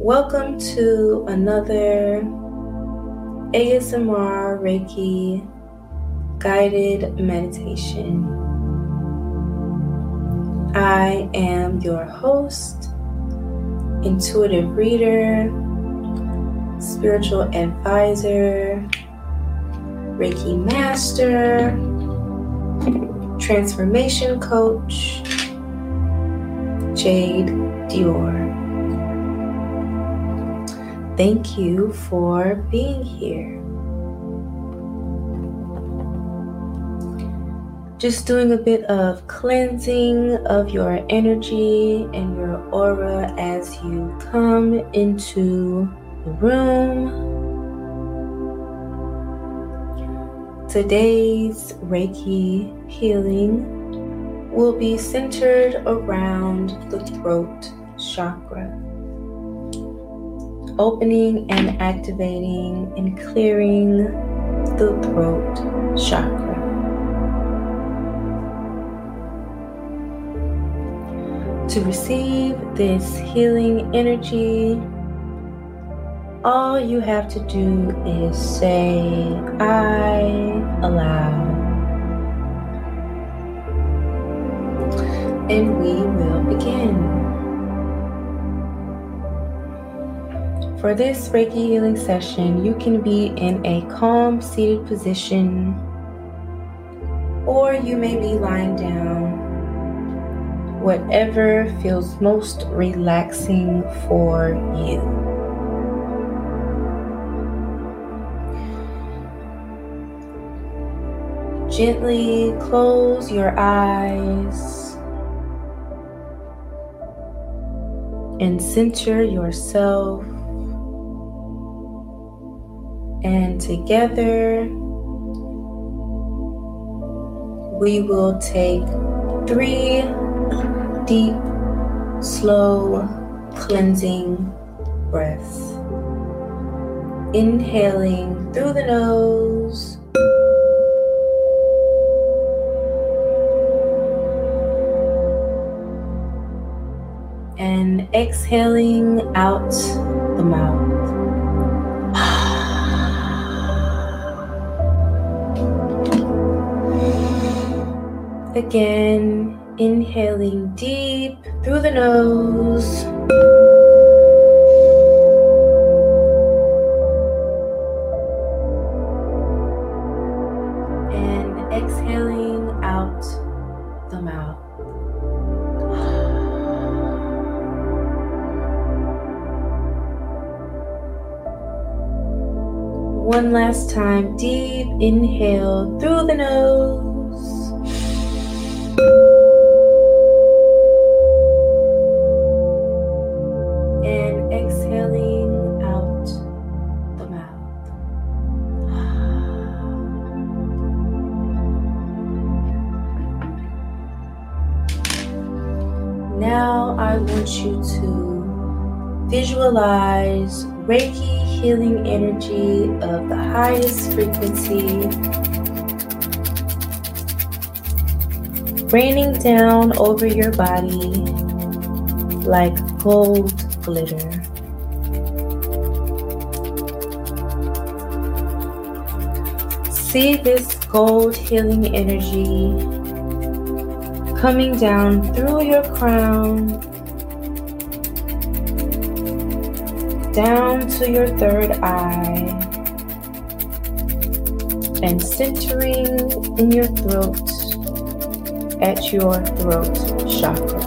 Welcome to another ASMR Reiki guided meditation. I am your host, intuitive reader, spiritual advisor, Reiki master, transformation coach, Jade Dior. Thank you for being here. Just doing a bit of cleansing of your energy and your aura as you come into the room. Today's Reiki healing will be centered around the throat chakra opening and activating and clearing the throat chakra. To receive this healing energy, all you have to do is say, I allow. And we will begin. For this Reiki healing session, you can be in a calm seated position, or you may be lying down, whatever feels most relaxing for you. Gently close your eyes and center yourself and together we will take three deep, slow, cleansing breaths. Inhaling through the nose. And exhaling out the mouth. Again, inhaling deep through the nose. And exhaling out the mouth. One last time, deep inhale through the nose. Reiki healing energy of the highest frequency raining down over your body like gold glitter. See this gold healing energy coming down through your crown, down to your third eye, and centering in your throat at your throat chakra.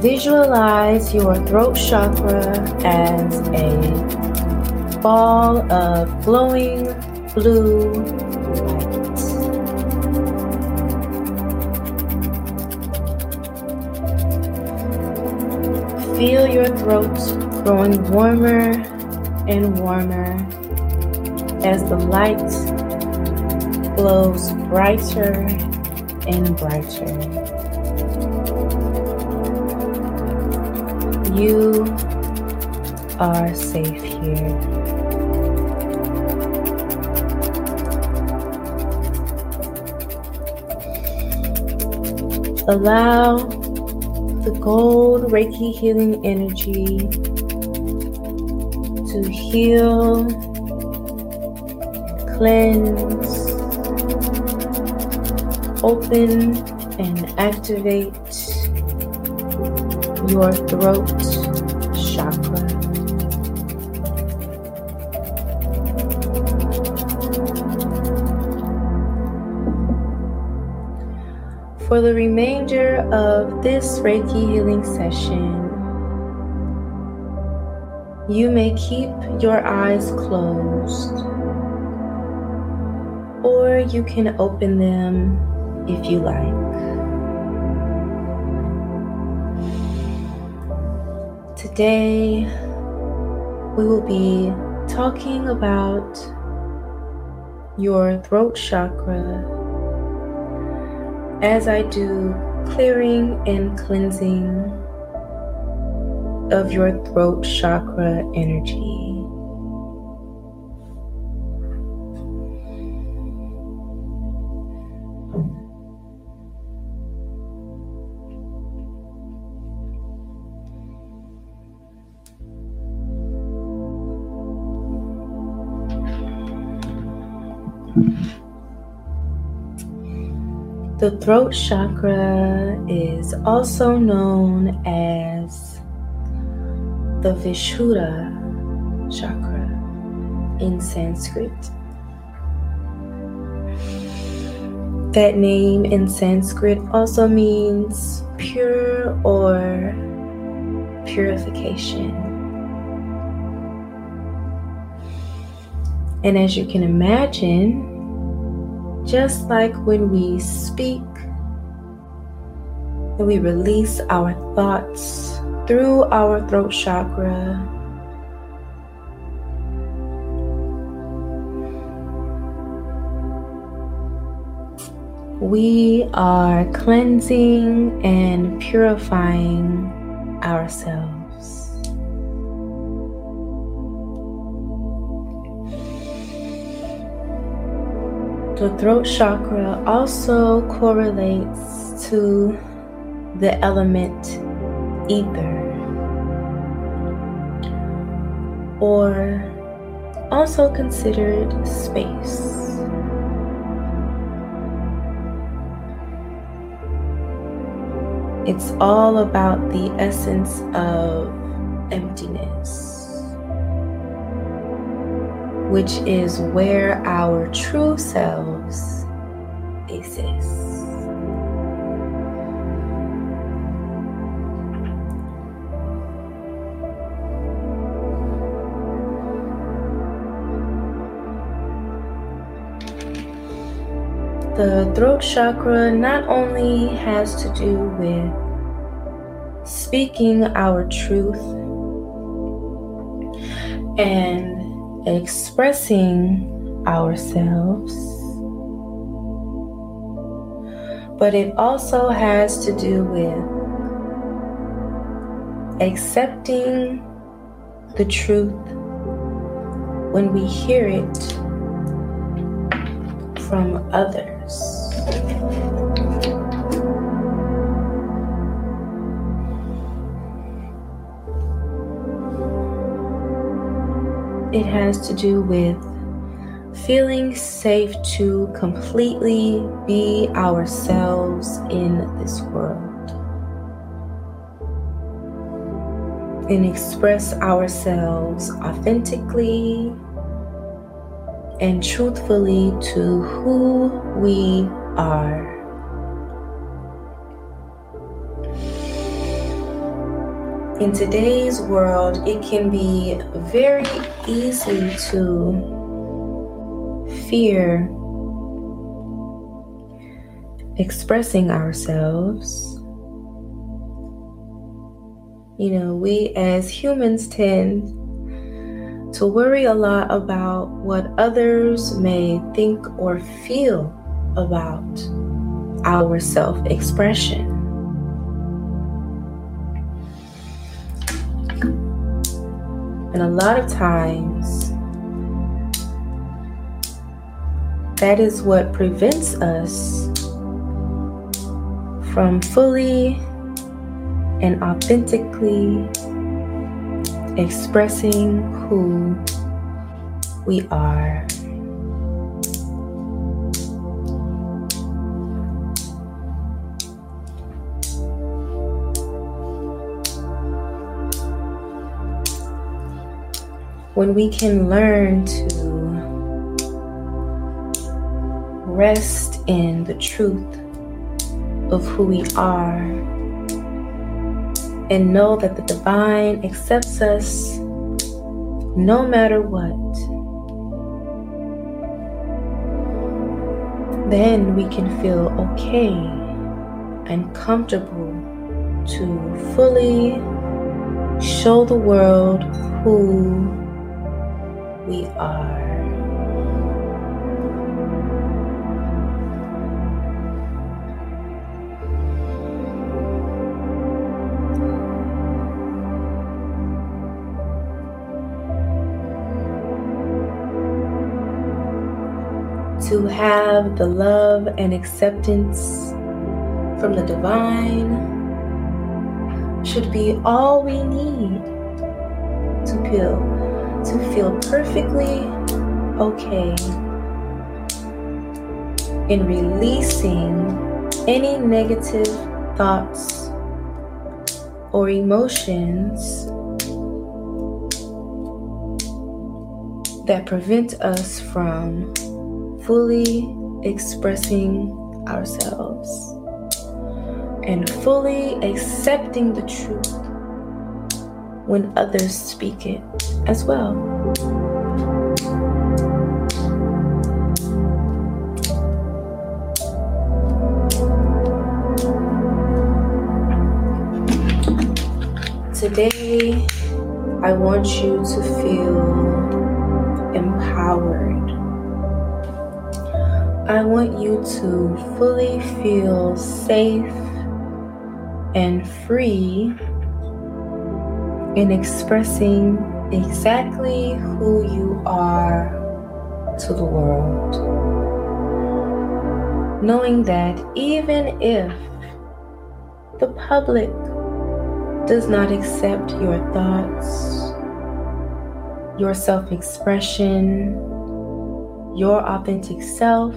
Visualize your throat chakra as a ball of glowing blue throats growing warmer and warmer as the light glows brighter and brighter. You are safe here. allow the gold Reiki healing energy to heal, cleanse, open, and activate your throat For the remainder of this Reiki healing session, you may keep your eyes closed or you can open them if you like. Today, we will be talking about your throat chakra as I do clearing and cleansing of your throat chakra energy. The throat chakra is also known as the Vishuddha chakra in Sanskrit. That name in Sanskrit also means pure or purification. And as you can imagine, just like when we speak and we release our thoughts through our throat chakra. We are cleansing and purifying ourselves. The throat chakra also correlates to the element ether, or also considered space. It's all about the essence of emptiness which is where our true selves exist. The throat chakra not only has to do with speaking our truth and expressing ourselves, but it also has to do with accepting the truth when we hear it from others. It has to do with feeling safe to completely be ourselves in this world and express ourselves authentically and truthfully to who we are. In today's world, it can be very easy to fear expressing ourselves. You know, we as humans tend to worry a lot about what others may think or feel about our self expression. And a lot of times, that is what prevents us from fully and authentically expressing who we are. When we can learn to rest in the truth of who we are and know that the divine accepts us no matter what, then we can feel okay and comfortable to fully show the world who we are. to have the love and acceptance from the divine should be all we need to feel to feel perfectly okay in releasing any negative thoughts or emotions that prevent us from fully expressing ourselves and fully accepting the truth when others speak it as well. Today, I want you to feel empowered I want you to fully feel safe and free in expressing exactly who you are to the world. Knowing that even if the public does not accept your thoughts, your self expression, your authentic self,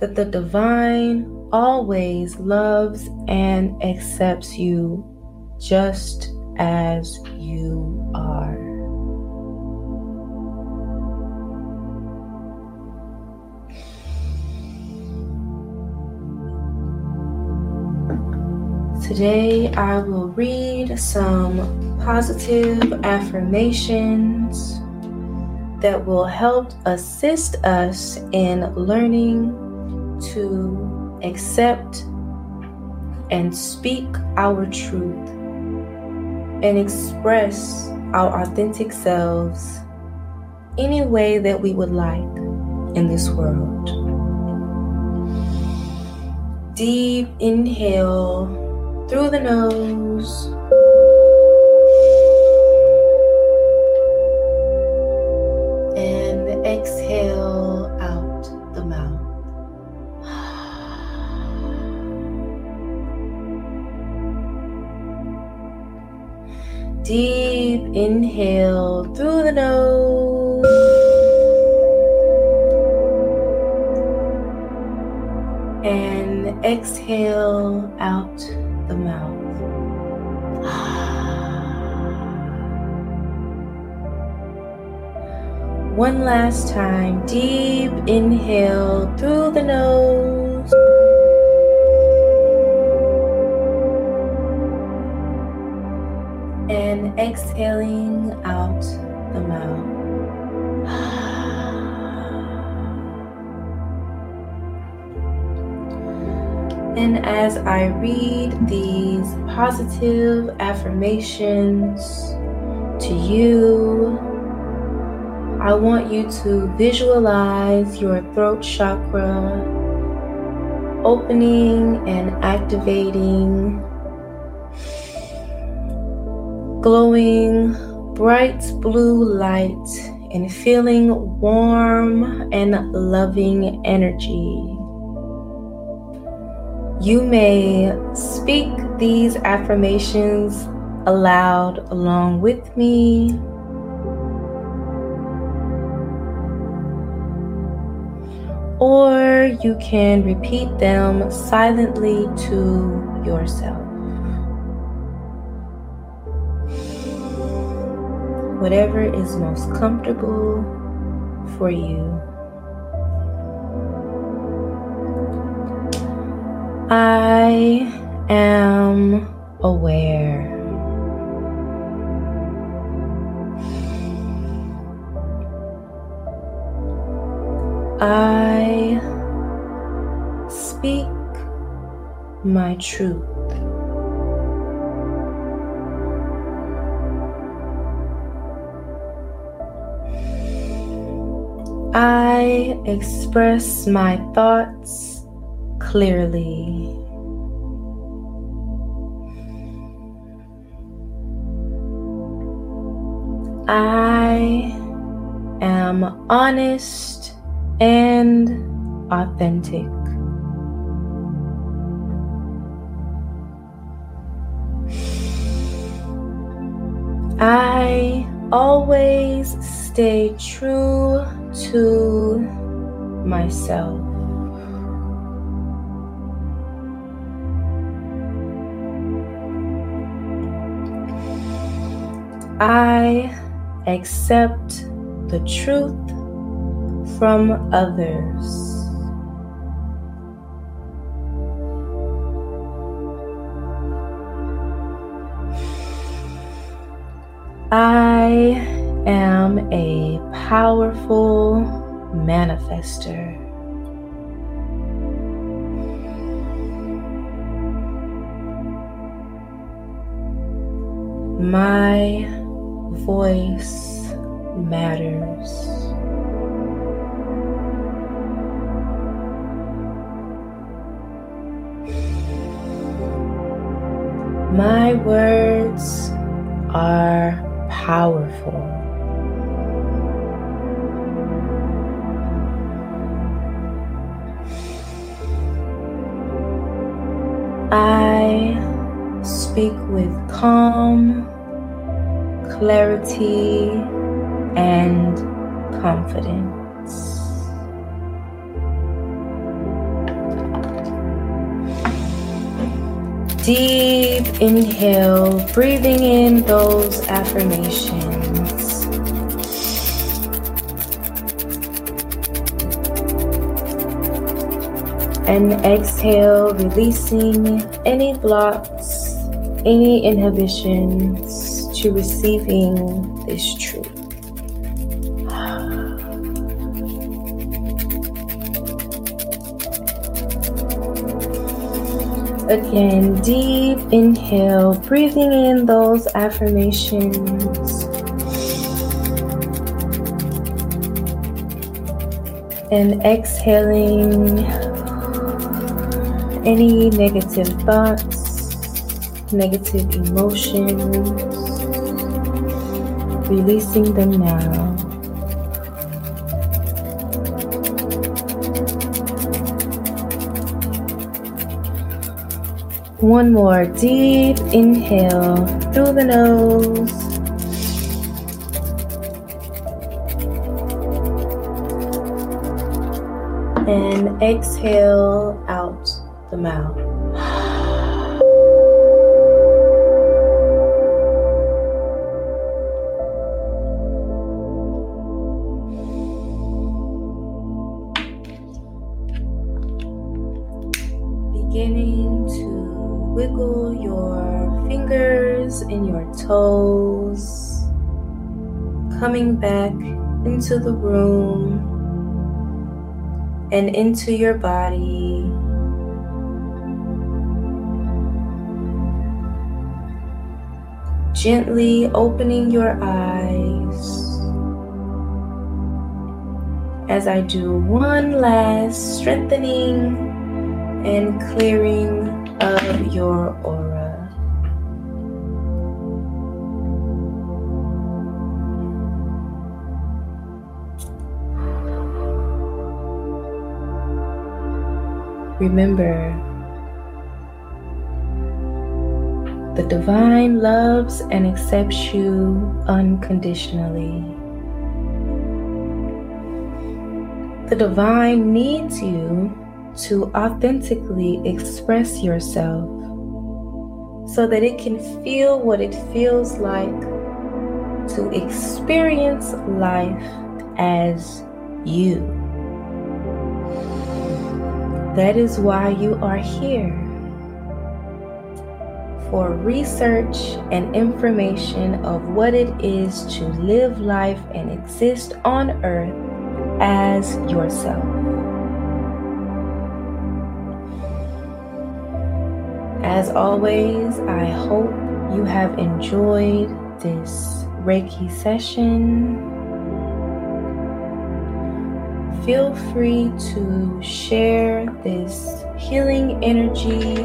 that the divine always loves and accepts you just as you are. Today, I will read some positive affirmations that will help assist us in learning to accept and speak our truth and express our authentic selves any way that we would like in this world. Deep inhale through the nose. Deep inhale through the nose. And exhale out the mouth. One last time, deep inhale through the nose. And exhaling out the mouth. And as I read these positive affirmations to you, I want you to visualize your throat chakra opening and activating glowing bright blue light and feeling warm and loving energy. You may speak these affirmations aloud along with me. Or you can repeat them silently to yourself. Whatever is most comfortable for you. I am aware. I speak my truth. I express my thoughts clearly. I am honest and authentic. I always stay true to myself. I accept the truth from others. A powerful manifester. My voice matters. My words are powerful. Speak with calm clarity, and confidence. Deep inhale, breathing in those affirmations. And exhale, releasing any blocks, any inhibitions to receiving this truth. Again, deep inhale, breathing in those affirmations. And exhaling any negative thoughts, negative emotions releasing them now. One more deep inhale through the nose. And exhale out the mouth. Toes, coming back into the room and into your body. Gently opening your eyes as I do one last strengthening and clearing of your aura. Remember The divine loves and accepts you unconditionally. The divine needs you to authentically express yourself so that it can feel what it feels like to experience life as you. That is why you are here for research and information of what it is to live life and exist on earth as yourself. As always, I hope you have enjoyed this Reiki session. Feel free to share this healing energy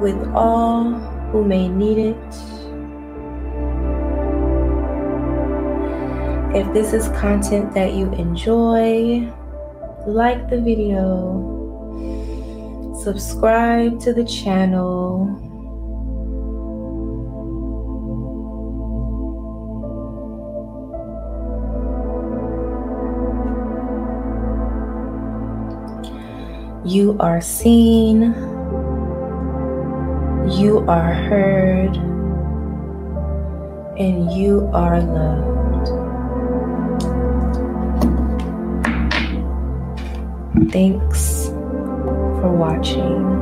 with all who may need it. If this is content that you enjoy, like the video, subscribe to the channel. You are seen. You are heard. And you are loved. Thanks for watching.